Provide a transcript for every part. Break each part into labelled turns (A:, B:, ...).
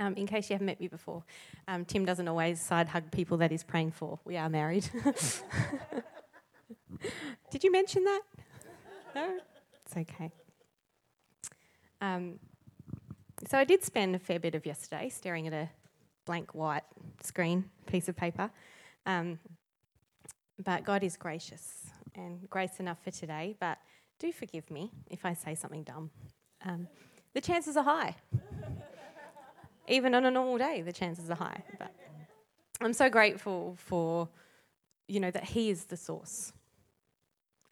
A: Um, in case you haven't met me before, um, Tim doesn't always side hug people that he's praying for. We are married. Did you mention that? No? It's okay. Um, so I did spend a fair bit of yesterday staring at a blank white screen piece of paper. Um, but God is gracious and grace enough for today. But do forgive me if I say something dumb. Um, the chances are high. Even on a normal day, the chances are high. But I'm so grateful for, you know, that He is the source.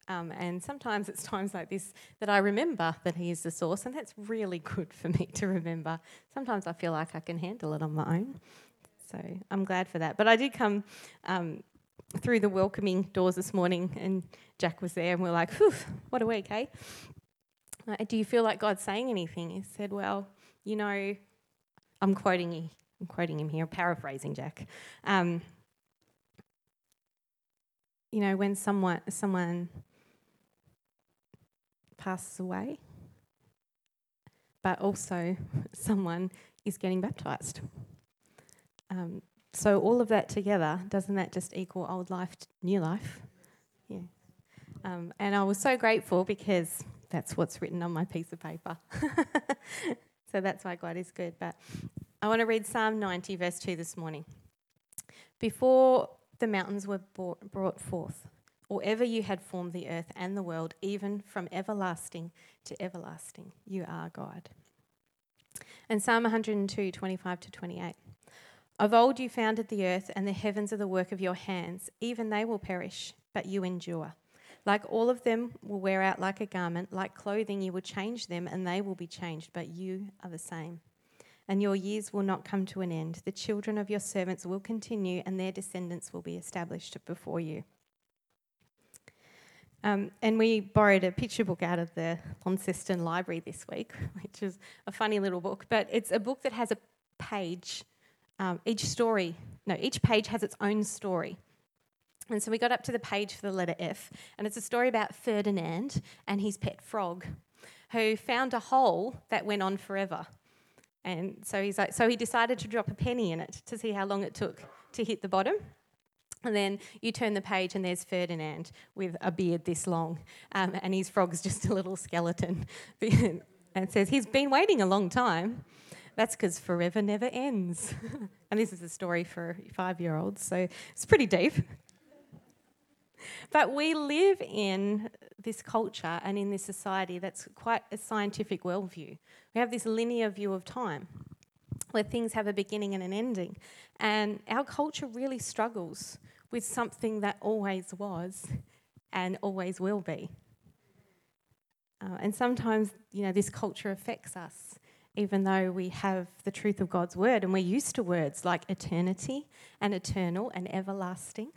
A: Um, and sometimes it's times like this that I remember that He is the source, and that's really good for me to remember. Sometimes I feel like I can handle it on my own. So I'm glad for that. But I did come um, through the welcoming doors this morning, and Jack was there, and we are like, Whew, what a week, eh? Uh, do you feel like God's saying anything? He said, Well, you know, I'm quoting you. I'm quoting him here, paraphrasing Jack. Um, you know, when someone someone passes away, but also someone is getting baptized. Um, so all of that together, doesn't that just equal old life, new life? Yeah. Um, and I was so grateful because that's what's written on my piece of paper. so that's why God is good. But I want to read Psalm 90, verse 2 this morning. Before the mountains were brought forth, or ever you had formed the earth and the world, even from everlasting to everlasting, you are God. And Psalm 102, 25 to 28. Of old you founded the earth, and the heavens are the work of your hands. Even they will perish, but you endure. Like all of them will wear out like a garment, like clothing, you will change them, and they will be changed, but you are the same. And your years will not come to an end. The children of your servants will continue, and their descendants will be established before you. Um, and we borrowed a picture book out of the Launceston Library this week, which is a funny little book, but it's a book that has a page um, each story, no, each page has its own story. And so we got up to the page for the letter F, and it's a story about Ferdinand and his pet frog, who found a hole that went on forever. And so he's like, so he decided to drop a penny in it to see how long it took to hit the bottom. And then you turn the page, and there's Ferdinand with a beard this long, um, and his frog's just a little skeleton. and it says, He's been waiting a long time. That's because forever never ends. and this is a story for five year olds, so it's pretty deep. But we live in this culture and in this society that's quite a scientific worldview. We have this linear view of time where things have a beginning and an ending. And our culture really struggles with something that always was and always will be. Uh, and sometimes, you know, this culture affects us even though we have the truth of God's word and we're used to words like eternity and eternal and everlasting,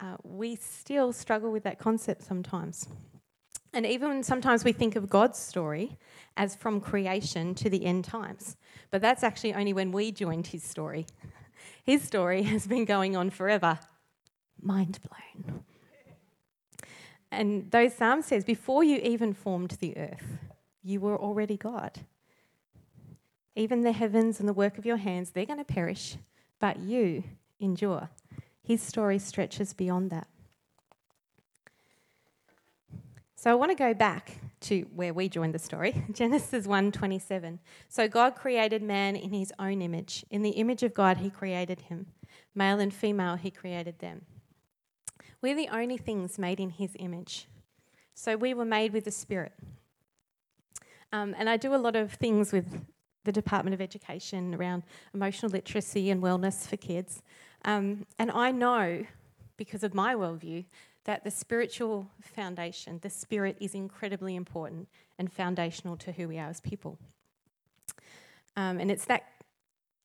A: uh, we still struggle with that concept sometimes. And even sometimes we think of God's story as from creation to the end times. But that's actually only when we joined his story. His story has been going on forever. Mind blown. And those Psalms says, before you even formed the earth, you were already God. Even the heavens and the work of your hands, they're going to perish, but you endure. His story stretches beyond that. So I want to go back to where we joined the story, Genesis 1:27. So God created man in his own image. In the image of God he created him. Male and female he created them. We're the only things made in his image. So we were made with the spirit. Um, and I do a lot of things with the Department of Education around emotional literacy and wellness for kids. Um, and I know, because of my worldview, that the spiritual foundation, the spirit, is incredibly important and foundational to who we are as people. Um, and it's that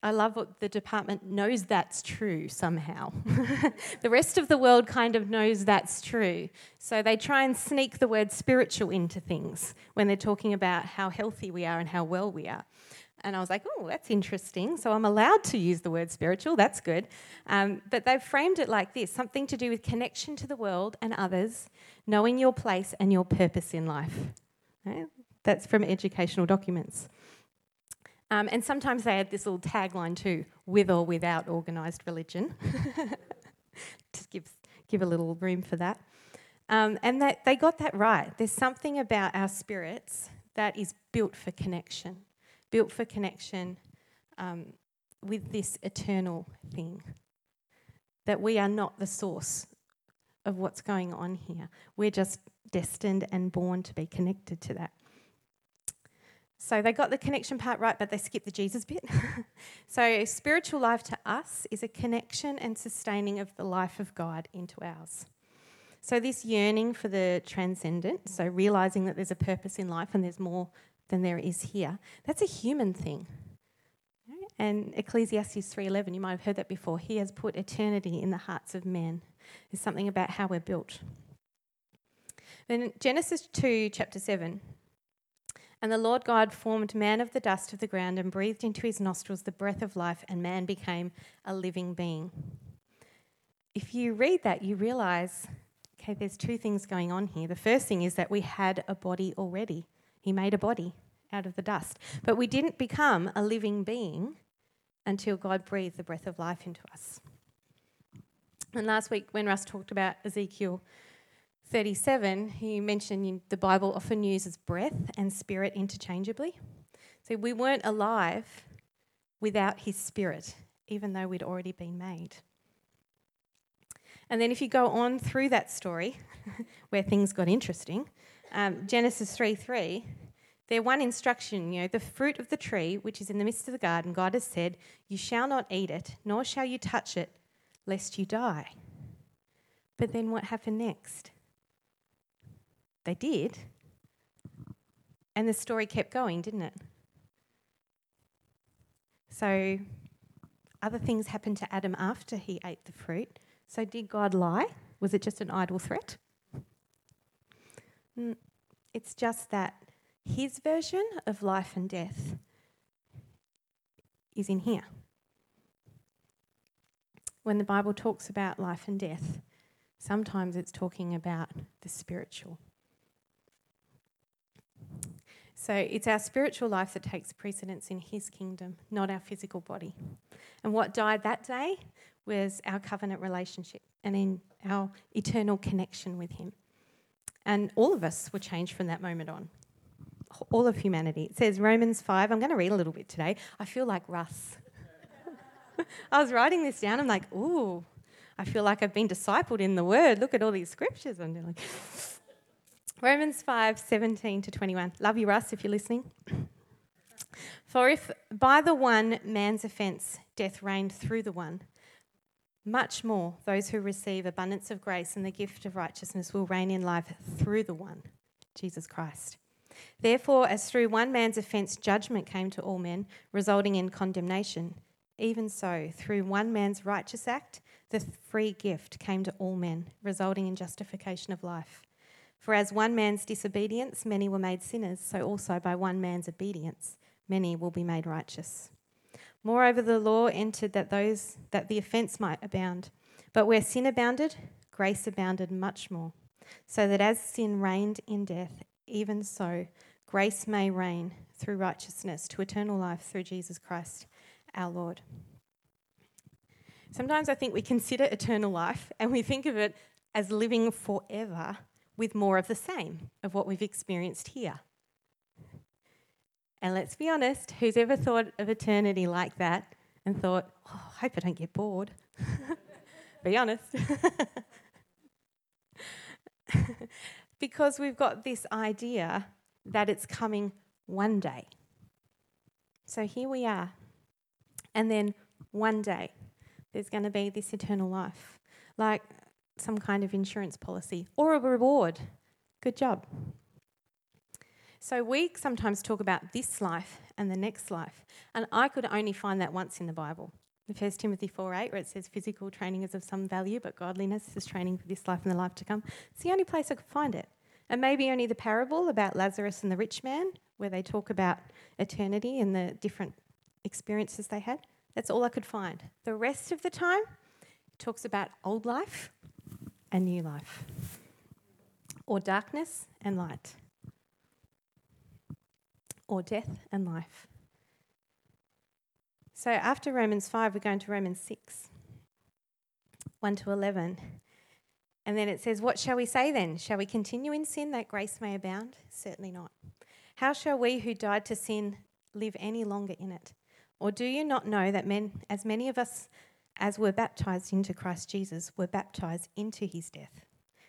A: I love what the department knows that's true somehow. the rest of the world kind of knows that's true. So they try and sneak the word spiritual into things when they're talking about how healthy we are and how well we are. And I was like, oh, that's interesting. So I'm allowed to use the word spiritual. That's good. Um, but they've framed it like this something to do with connection to the world and others, knowing your place and your purpose in life. Right? That's from educational documents. Um, and sometimes they add this little tagline too with or without organised religion. Just give, give a little room for that. Um, and that, they got that right. There's something about our spirits that is built for connection, built for connection um, with this eternal thing. That we are not the source of what's going on here. We're just destined and born to be connected to that. So they got the connection part right, but they skipped the Jesus bit. so, spiritual life to us is a connection and sustaining of the life of God into ours. So, this yearning for the transcendent, so realizing that there's a purpose in life and there's more than there is here, that's a human thing. And Ecclesiastes 3:11, you might have heard that before. He has put eternity in the hearts of men. There's something about how we're built. Then Genesis 2, chapter 7, and the Lord God formed man of the dust of the ground and breathed into his nostrils the breath of life, and man became a living being. If you read that, you realize, okay, there's two things going on here. The first thing is that we had a body already, He made a body out of the dust. But we didn't become a living being until God breathed the breath of life into us. And last week, when Russ talked about Ezekiel 37, he mentioned the Bible often uses breath and spirit interchangeably. So we weren't alive without his spirit, even though we'd already been made. And then if you go on through that story, where things got interesting, um, Genesis 3 3, their one instruction, you know, the fruit of the tree which is in the midst of the garden, God has said, You shall not eat it, nor shall you touch it, lest you die. But then what happened next? They did. And the story kept going, didn't it? So, other things happened to Adam after he ate the fruit. So, did God lie? Was it just an idle threat? It's just that his version of life and death is in here. When the Bible talks about life and death, sometimes it's talking about the spiritual. So it's our spiritual life that takes precedence in His kingdom, not our physical body. And what died that day was our covenant relationship and in our eternal connection with Him. And all of us were changed from that moment on. All of humanity. It says Romans 5. I'm going to read a little bit today. I feel like Russ. I was writing this down. I'm like, ooh, I feel like I've been discipled in the word. Look at all these scriptures. I'm like, Romans 5 17 to 21. Love you, Russ, if you're listening. For if by the one man's offence death reigned through the one, much more those who receive abundance of grace and the gift of righteousness will reign in life through the one, Jesus Christ. Therefore, as through one man's offence judgment came to all men, resulting in condemnation, even so, through one man's righteous act, the free gift came to all men, resulting in justification of life. For as one man's disobedience, many were made sinners, so also by one man's obedience, many will be made righteous. Moreover, the law entered that those that the offence might abound. But where sin abounded, grace abounded much more, so that as sin reigned in death, even so grace may reign through righteousness to eternal life through Jesus Christ our Lord. Sometimes I think we consider eternal life and we think of it as living forever with more of the same of what we've experienced here. And let's be honest, who's ever thought of eternity like that and thought, oh, I hope I don't get bored? be honest. because we've got this idea that it's coming one day. So here we are. And then one day, there's going to be this eternal life. Like, some kind of insurance policy or a reward. Good job. So we sometimes talk about this life and the next life, and I could only find that once in the Bible. In 1 Timothy 4:8, where it says physical training is of some value, but godliness is training for this life and the life to come. It's the only place I could find it. And maybe only the parable about Lazarus and the rich man, where they talk about eternity and the different experiences they had. That's all I could find. The rest of the time, it talks about old life and new life, or darkness and light, or death and life. So after Romans 5, we're going to Romans 6, 1 to 11. And then it says, What shall we say then? Shall we continue in sin that grace may abound? Certainly not. How shall we who died to sin live any longer in it? Or do you not know that men, as many of us as were baptized into Christ Jesus, were baptized into his death?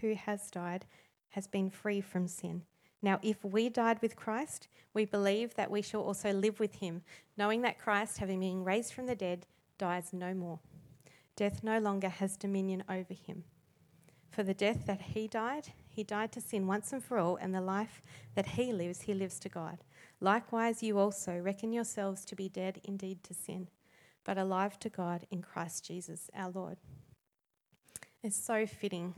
A: who has died has been free from sin. Now, if we died with Christ, we believe that we shall also live with him, knowing that Christ, having been raised from the dead, dies no more. Death no longer has dominion over him. For the death that he died, he died to sin once and for all, and the life that he lives, he lives to God. Likewise, you also reckon yourselves to be dead indeed to sin, but alive to God in Christ Jesus our Lord. It's so fitting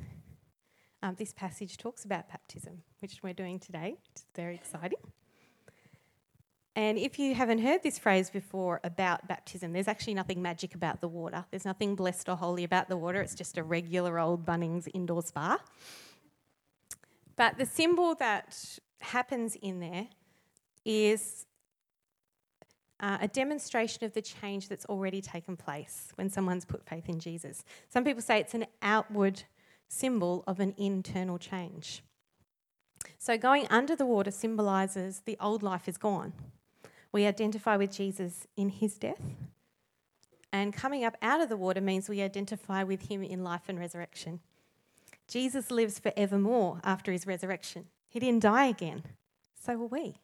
A: um, this passage talks about baptism, which we're doing today. It's very exciting. And if you haven't heard this phrase before about baptism, there's actually nothing magic about the water. There's nothing blessed or holy about the water. It's just a regular old Bunnings indoor spa. But the symbol that happens in there is uh, a demonstration of the change that's already taken place when someone's put faith in Jesus. Some people say it's an outward symbol of an internal change. So, going under the water symbolizes the old life is gone. We identify with Jesus in his death. And coming up out of the water means we identify with him in life and resurrection. Jesus lives forevermore after his resurrection. He didn't die again. So will we.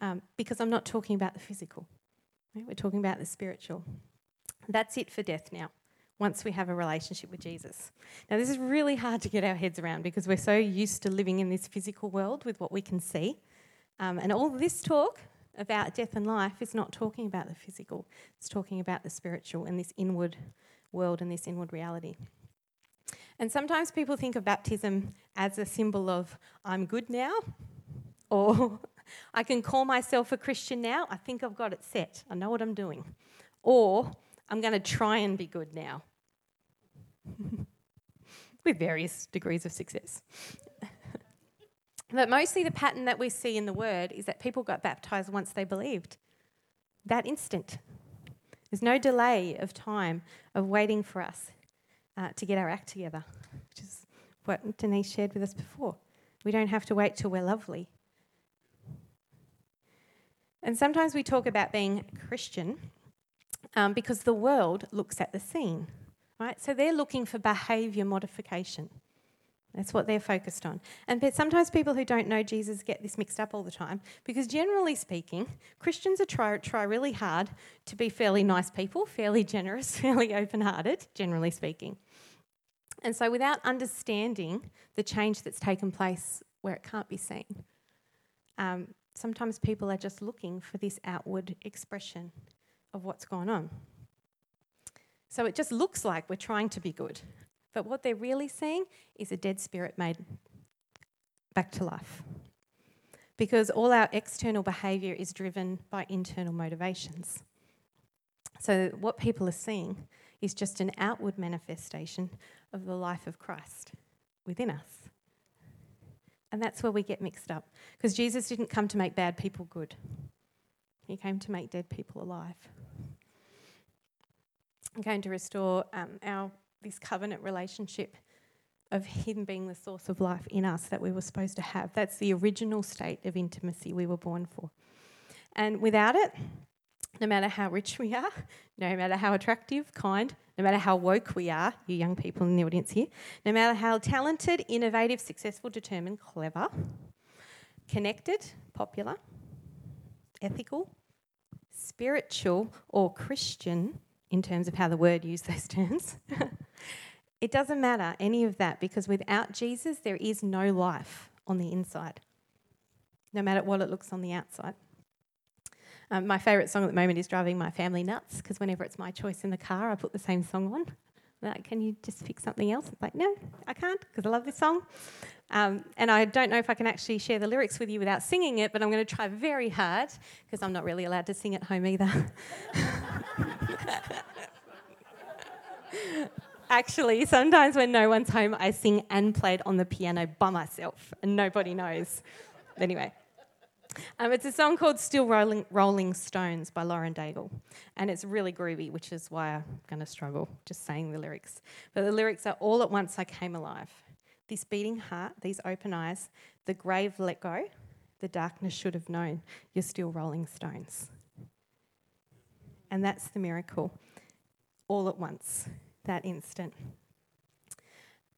A: Um, because I'm not talking about the physical, we're talking about the spiritual. That's it for death now once we have a relationship with Jesus. Now, this is really hard to get our heads around because we're so used to living in this physical world with what we can see. Um, and all this talk about death and life is not talking about the physical, it's talking about the spiritual and this inward world and this inward reality. And sometimes people think of baptism as a symbol of, I'm good now, or I can call myself a Christian now, I think I've got it set, I know what I'm doing. Or I'm going to try and be good now. with various degrees of success. but mostly the pattern that we see in the word is that people got baptized once they believed. That instant. There's no delay of time of waiting for us uh, to get our act together, which is what Denise shared with us before. We don't have to wait till we're lovely. And sometimes we talk about being Christian um, because the world looks at the seen. Right? So they're looking for behaviour modification. That's what they're focused on. And sometimes people who don't know Jesus get this mixed up all the time because, generally speaking, Christians are try, try really hard to be fairly nice people, fairly generous, fairly open hearted, generally speaking. And so, without understanding the change that's taken place where it can't be seen, um, sometimes people are just looking for this outward expression of what's going on. So it just looks like we're trying to be good. But what they're really seeing is a dead spirit made back to life. Because all our external behaviour is driven by internal motivations. So what people are seeing is just an outward manifestation of the life of Christ within us. And that's where we get mixed up. Because Jesus didn't come to make bad people good, He came to make dead people alive going to restore um, our this covenant relationship of Him being the source of life in us that we were supposed to have. That's the original state of intimacy we were born for. And without it, no matter how rich we are, no matter how attractive, kind, no matter how woke we are, you young people in the audience here, no matter how talented, innovative, successful, determined, clever, connected, popular, ethical, spiritual, or Christian in terms of how the word used those terms. it doesn't matter any of that because without Jesus, there is no life on the inside, no matter what it looks on the outside. Um, my favourite song at the moment is Driving My Family Nuts because whenever it's my choice in the car, I put the same song on. Like, can you just pick something else? Like, no, I can't because I love this song. Um, and I don't know if I can actually share the lyrics with you without singing it, but I'm going to try very hard because I'm not really allowed to sing at home either. actually, sometimes when no one's home, I sing and play it on the piano by myself and nobody knows. Anyway. Um, it's a song called Still Rolling, Rolling Stones by Lauren Daigle. And it's really groovy, which is why I'm going to struggle just saying the lyrics. But the lyrics are All at once I came alive. This beating heart, these open eyes, the grave let go, the darkness should have known you're still rolling stones. And that's the miracle. All at once, that instant.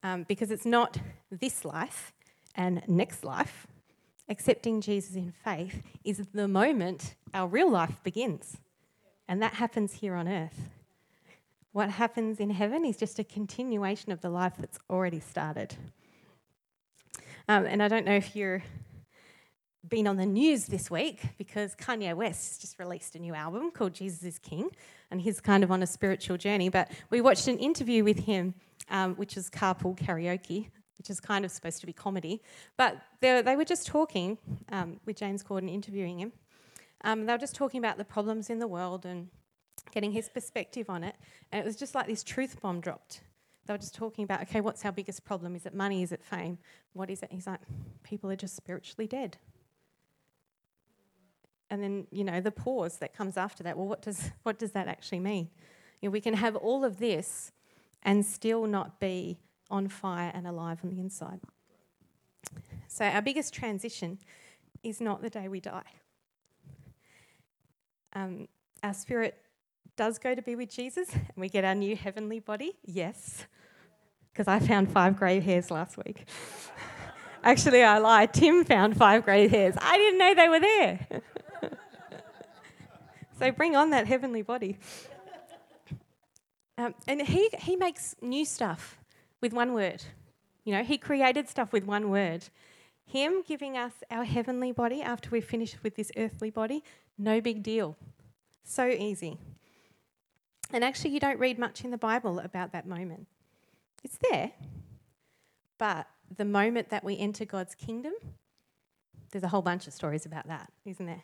A: Um, because it's not this life and next life accepting Jesus in faith is the moment our real life begins. And that happens here on earth. What happens in heaven is just a continuation of the life that's already started. Um, and I don't know if you've been on the news this week because Kanye West just released a new album called Jesus is King, and he's kind of on a spiritual journey. But we watched an interview with him, um, which is Carpool Karaoke, which is kind of supposed to be comedy. But they, were just talking um, with James Corden interviewing him. Um, they were just talking about the problems in the world and getting his perspective on it. And it was just like this truth bomb dropped. They were just talking about, okay, what's our biggest problem? Is it money? Is it fame? What is it? He's like, people are just spiritually dead. And then, you know, the pause that comes after that. Well, what does, what does that actually mean? You know, we can have all of this and still not be on fire and alive on the inside. So, our biggest transition is not the day we die. Um, our spirit does go to be with Jesus and we get our new heavenly body, yes, because I found five grey hairs last week. Actually, I lied. Tim found five grey hairs. I didn't know they were there. so bring on that heavenly body. Um, and he, he makes new stuff with one word. You know, He created stuff with one word. Him giving us our heavenly body after we finish with this earthly body, no big deal. So easy. And actually, you don't read much in the Bible about that moment. It's there. But the moment that we enter God's kingdom, there's a whole bunch of stories about that, isn't there?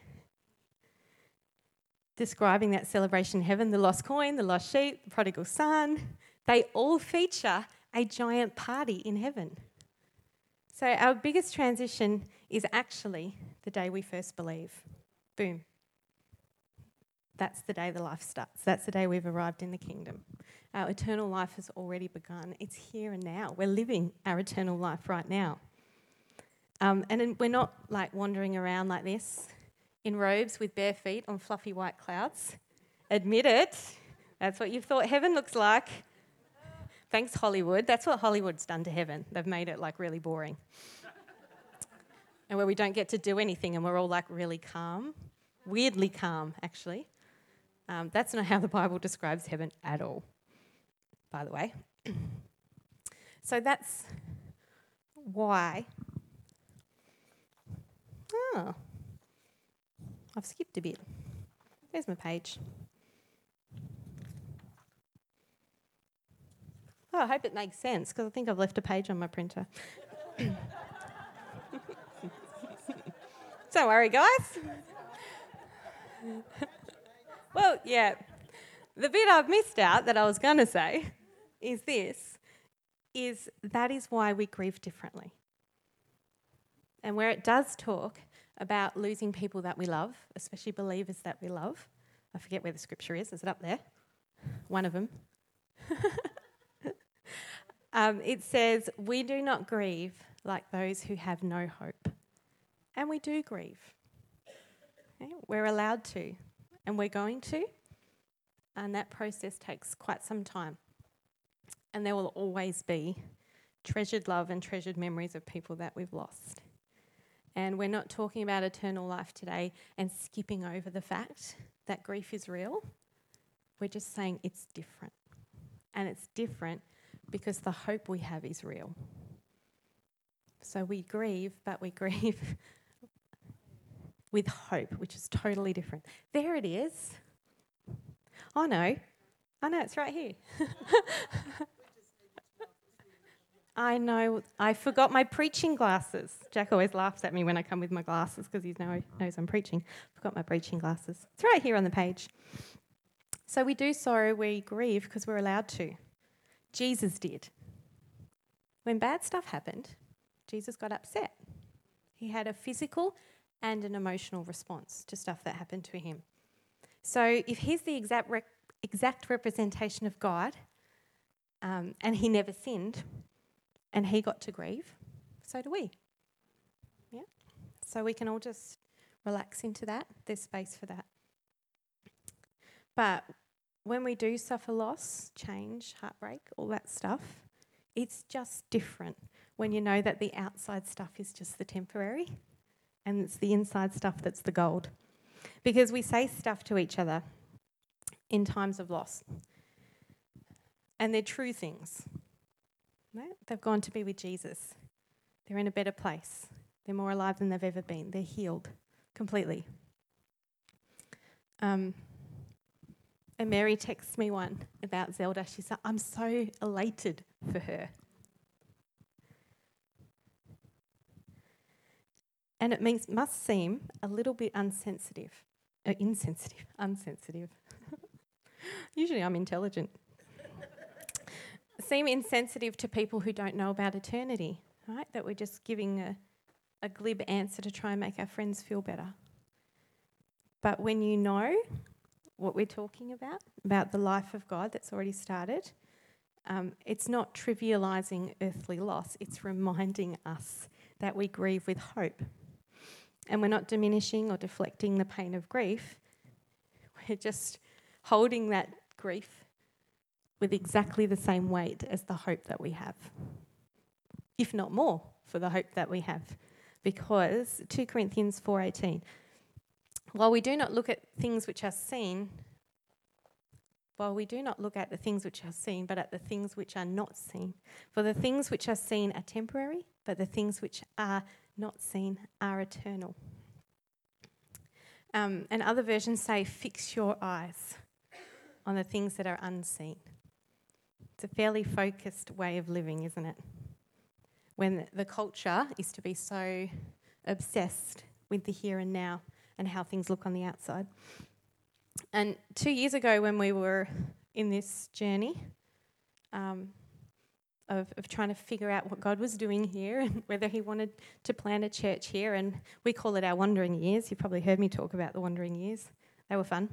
A: Describing that celebration in heaven the lost coin, the lost sheep, the prodigal son, they all feature a giant party in heaven. So, our biggest transition is actually the day we first believe. Boom. That's the day the life starts. That's the day we've arrived in the kingdom. Our eternal life has already begun. It's here and now. We're living our eternal life right now. Um, and we're not like wandering around like this in robes with bare feet on fluffy white clouds. Admit it. That's what you've thought heaven looks like. Thanks, Hollywood. That's what Hollywood's done to heaven. They've made it like really boring. and where we don't get to do anything and we're all like really calm, weirdly calm, actually. Um, that's not how the Bible describes heaven at all, by the way. so that's why. Oh, I've skipped a bit. There's my page. Oh, I hope it makes sense because I think I've left a page on my printer. Don't worry, guys. well, yeah. The bit I've missed out that I was going to say is this is that is why we grieve differently. And where it does talk about losing people that we love, especially believers that we love, I forget where the scripture is. Is it up there? One of them. Um, it says, We do not grieve like those who have no hope. And we do grieve. Okay? We're allowed to, and we're going to. And that process takes quite some time. And there will always be treasured love and treasured memories of people that we've lost. And we're not talking about eternal life today and skipping over the fact that grief is real. We're just saying it's different. And it's different because the hope we have is real. So we grieve, but we grieve with hope, which is totally different. There it is. Oh no. I know, it's right here. I know. I forgot my preaching glasses. Jack always laughs at me when I come with my glasses because he knows I'm preaching. Forgot my preaching glasses. It's right here on the page. So we do sorrow, we grieve because we're allowed to. Jesus did. When bad stuff happened, Jesus got upset. He had a physical and an emotional response to stuff that happened to him. So if he's the exact, exact representation of God um, and he never sinned and he got to grieve, so do we. Yeah? So we can all just relax into that. There's space for that. But when we do suffer loss, change, heartbreak, all that stuff, it's just different when you know that the outside stuff is just the temporary and it's the inside stuff that's the gold. Because we say stuff to each other in times of loss, and they're true things. They've gone to be with Jesus, they're in a better place, they're more alive than they've ever been, they're healed completely. Um, and Mary texts me one about Zelda. She said, I'm so elated for her. And it means, must seem a little bit unsensitive, uh, insensitive, unsensitive. Usually I'm intelligent. seem insensitive to people who don't know about eternity, right? That we're just giving a, a glib answer to try and make our friends feel better. But when you know what we're talking about, about the life of God that's already started, um, it's not trivializing earthly loss, it's reminding us that we grieve with hope. And we're not diminishing or deflecting the pain of grief, we're just holding that grief with exactly the same weight as the hope that we have, if not more, for the hope that we have. Because 2 Corinthians 4:18 while we do not look at things which are seen, while we do not look at the things which are seen, but at the things which are not seen. For the things which are seen are temporary, but the things which are not seen are eternal. Um, and other versions say, fix your eyes on the things that are unseen. It's a fairly focused way of living, isn't it? When the culture is to be so obsessed with the here and now and how things look on the outside. And two years ago, when we were in this journey um, of, of trying to figure out what God was doing here and whether He wanted to plant a church here, and we call it our wandering years. You've probably heard me talk about the wandering years, they were fun.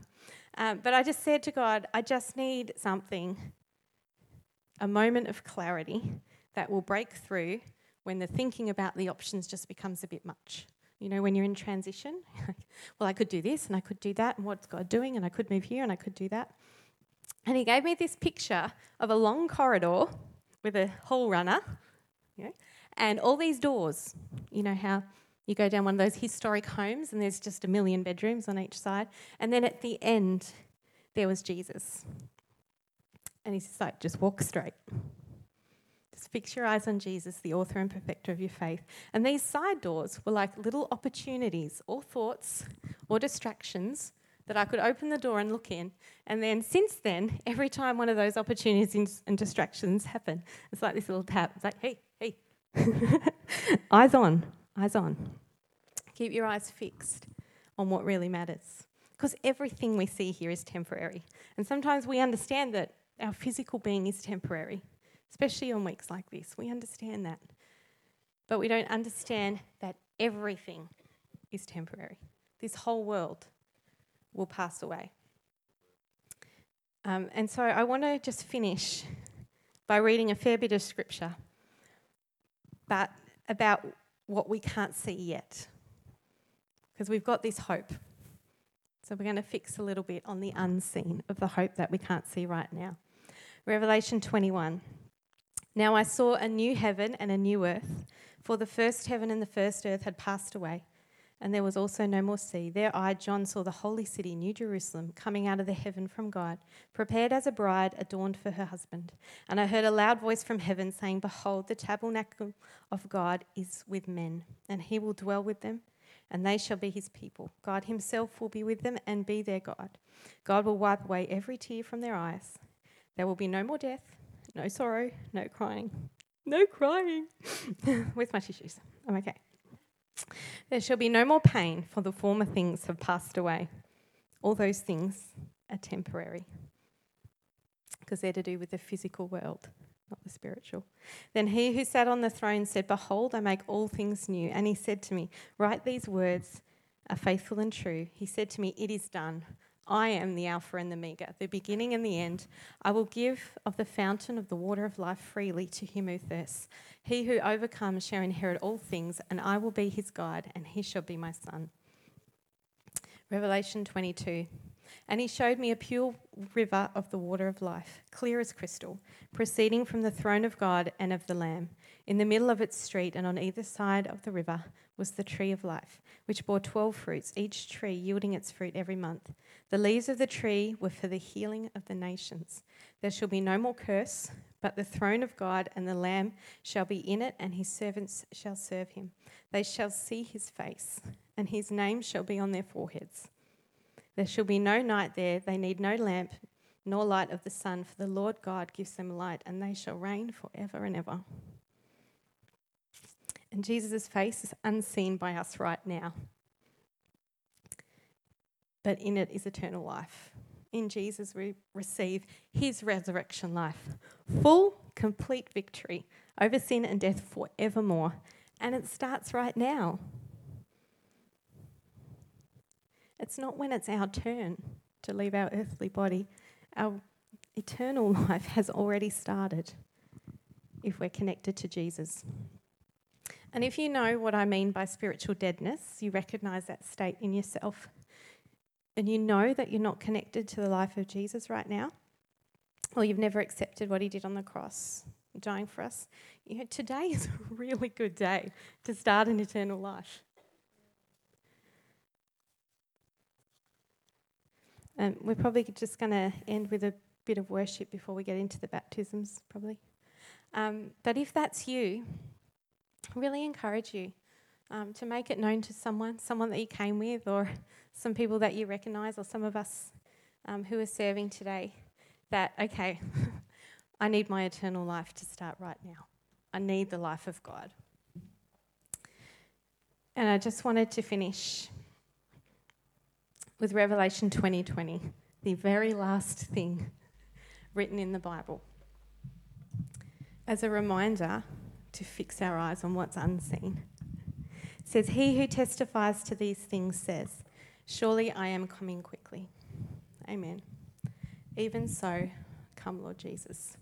A: Um, but I just said to God, I just need something, a moment of clarity that will break through when the thinking about the options just becomes a bit much. You know, when you're in transition, well, I could do this and I could do that, and what's God doing? And I could move here and I could do that. And he gave me this picture of a long corridor with a hall runner, you know, and all these doors. You know how you go down one of those historic homes and there's just a million bedrooms on each side. And then at the end, there was Jesus. And he's just like, just walk straight. Fix your eyes on Jesus, the author and perfecter of your faith. And these side doors were like little opportunities or thoughts or distractions that I could open the door and look in. And then since then, every time one of those opportunities and distractions happen, it's like this little tap. It's like, hey, hey, eyes on, eyes on. Keep your eyes fixed on what really matters. Because everything we see here is temporary. And sometimes we understand that our physical being is temporary especially on weeks like this. We understand that. But we don't understand that everything is temporary. This whole world will pass away. Um, and so I want to just finish by reading a fair bit of scripture, but about what we can't see yet. Because we've got this hope. So we're going to fix a little bit on the unseen of the hope that we can't see right now. Revelation 21. Now I saw a new heaven and a new earth, for the first heaven and the first earth had passed away, and there was also no more sea. There I, John, saw the holy city, New Jerusalem, coming out of the heaven from God, prepared as a bride adorned for her husband. And I heard a loud voice from heaven saying, Behold, the tabernacle of God is with men, and he will dwell with them and they shall be his people. God himself will be with them and be their God. God will wipe away every tear from their eyes. There will be no more death, no sorrow, no crying. No crying. Where's my tissues? I'm okay. There shall be no more pain, for the former things have passed away. All those things are temporary because they're to do with the physical world, not the spiritual. Then he who sat on the throne said, Behold, I make all things new. And he said to me, Write these words are faithful and true. He said to me, It is done. I am the Alpha and the Omega, the beginning and the end. I will give of the fountain of the water of life freely to him who thirsts. He who overcomes shall inherit all things, and I will be his guide, and he shall be my son. Revelation 22. And he showed me a pure river of the water of life, clear as crystal, proceeding from the throne of God and of the Lamb. In the middle of its street and on either side of the river was the tree of life, which bore twelve fruits, each tree yielding its fruit every month. The leaves of the tree were for the healing of the nations. There shall be no more curse, but the throne of God and the Lamb shall be in it, and his servants shall serve him. They shall see his face, and his name shall be on their foreheads. There shall be no night there. They need no lamp nor light of the sun, for the Lord God gives them light, and they shall reign forever and ever. And Jesus' face is unseen by us right now. But in it is eternal life. In Jesus, we receive his resurrection life, full, complete victory over sin and death forevermore. And it starts right now. It's not when it's our turn to leave our earthly body. Our eternal life has already started if we're connected to Jesus. And if you know what I mean by spiritual deadness, you recognize that state in yourself, and you know that you're not connected to the life of Jesus right now, or you've never accepted what he did on the cross, dying for us, you know, today is a really good day to start an eternal life. Um, we're probably just going to end with a bit of worship before we get into the baptisms, probably. Um, but if that's you, I really encourage you um, to make it known to someone, someone that you came with, or some people that you recognise, or some of us um, who are serving today, that, okay, I need my eternal life to start right now. I need the life of God. And I just wanted to finish with Revelation 2020, the very last thing written in the Bible, as a reminder to fix our eyes on what's unseen. Says, He who testifies to these things says, Surely I am coming quickly. Amen. Even so, come, Lord Jesus.